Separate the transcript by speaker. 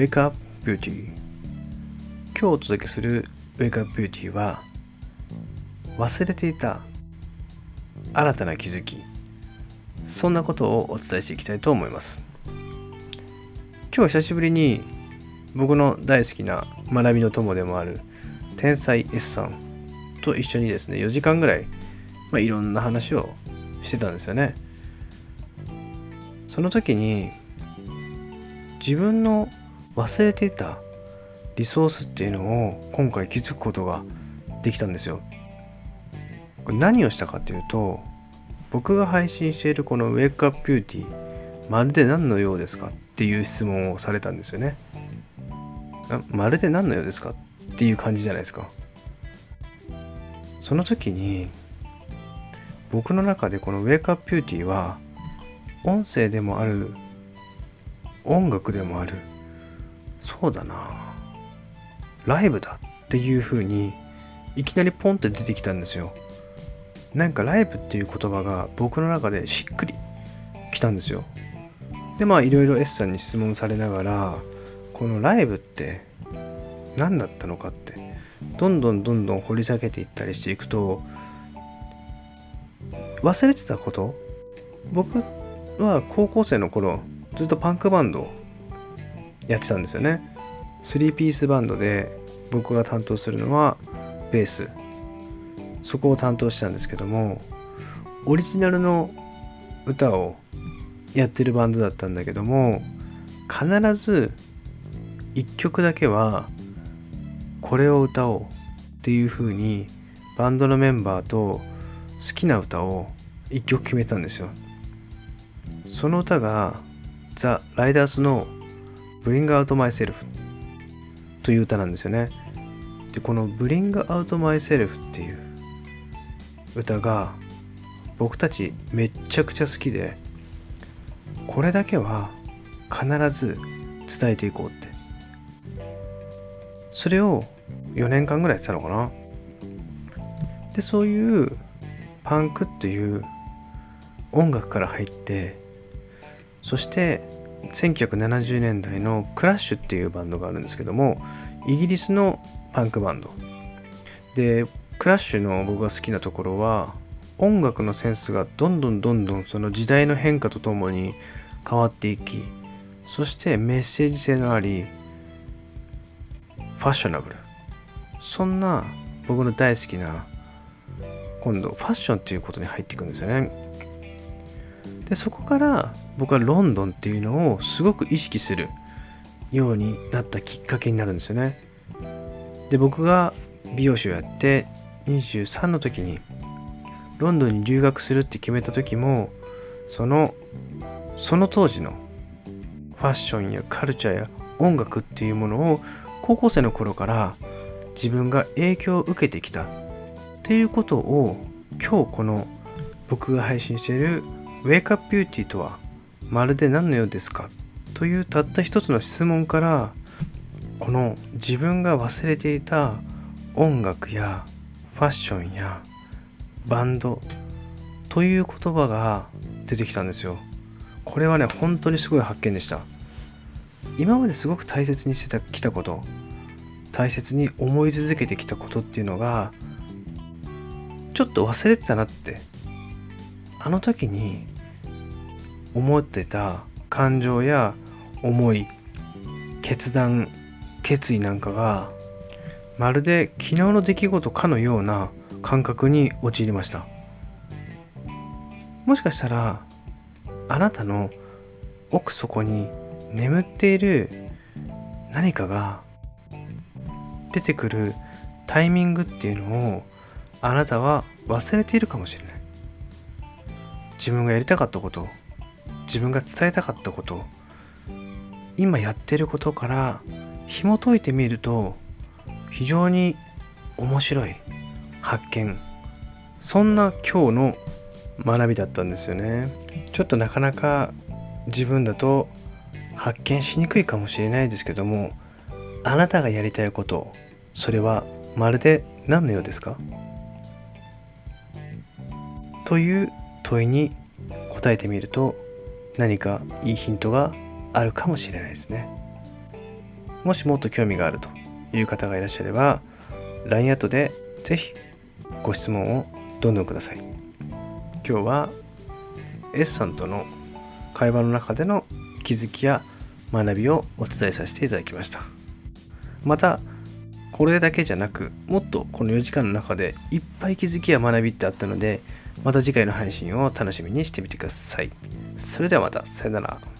Speaker 1: Wake Up Beauty 今日お届けする Wake Up Beauty は忘れていた新たな気づき。そんなことをお伝えしていきたいと思います。今日久しぶりに僕の大好きな学びの友でもある天才 S さんと一緒にですね4時間ぐらい、まあ、いろんな話をしてたんですよね。その時に自分の忘れていたリソースっていうのを今回気づくことができたんですよ。これ何をしたかっていうと僕が配信しているこの Wake Up Beauty まるで何のようですかっていう質問をされたんですよね。まるで何のようですかっていう感じじゃないですか。その時に僕の中でこの Wake Up Beauty は音声でもある音楽でもあるそうだな。ライブだっていう風にいきなりポンって出てきたんですよ。なんかライブっていう言葉が僕の中でしっくりきたんですよ。でまあいろいろ S さんに質問されながらこのライブって何だったのかってどんどんどんどん掘り下げていったりしていくと忘れてたこと？僕は高校生の頃ずっとパンクバンドやってたんですよね。3ピースバンドで僕が担当するのはベース。そこを担当したんですけどもオリジナルの歌をやってるバンドだったんだけども必ず1曲だけはこれを歌おうっていう風にバンドのメンバーと好きな歌を1曲決めたんですよ。その歌がザ・ライダースの Bring Out Myself という歌なんですよね。で、この Bring Out Myself っていう歌が僕たちめっちゃくちゃ好きで、これだけは必ず伝えていこうって。それを4年間ぐらいやってたのかな。で、そういうパンクっていう音楽から入ってそして1970年代のクラッシュっていうバンドがあるんですけどもイギリスのパンクバンド。でクラッシュの僕が好きなところは音楽のセンスがどんどんどんどんその時代の変化とともに変わっていきそしてメッセージ性のありファッショナブル。そんな僕の大好きな今度ファッションっていうことに入っていくんですよね。でそこから僕はロンドンっていうのをすごく意識するようになったきっかけになるんですよね。で僕が美容師をやって23の時にロンドンに留学するって決めた時もそのその当時のファッションやカルチャーや音楽っていうものを高校生の頃から自分が影響を受けてきたっていうことを今日この僕が配信しているウェイクアップビューティーとはまるで何のようですかというたった一つの質問からこの自分が忘れていた音楽やファッションやバンドという言葉が出てきたんですよ。これはね本当にすごい発見でした。今まですごく大切にしてきたこと大切に思い続けてきたことっていうのがちょっと忘れてたなってあの時に思ってた感情や思い決断決意なんかがまるで昨日の出来事かのような感覚に陥りました。もしかしたらあなたの奥底に眠っている何かが出てくるタイミングっていうのをあなたは忘れているかもしれない。自分がやりたかったこと自分が伝えたかったこと今やってることから紐解いてみると非常に面白い発見。そんな今日の学びだったんですよね。ちょっとなかなか自分だと発見しにくいかもしれないですけどもあなたがやりたいことそれはまるで何のようですか？という問いに答えてみると何かいいヒントがあるかもしれないですね。もしもっと興味があるという方がいらっしゃれば LINE アットでぜひご質問をどんどんください。今日は S さんとの会話の中での気づきや学びをお伝えさせていただきました。またこれだけじゃなくもっとこの4時間の中でいっぱい気づきや学びってあったのでまた次回の配信を楽しみにしてみてください。それではまた。さよなら。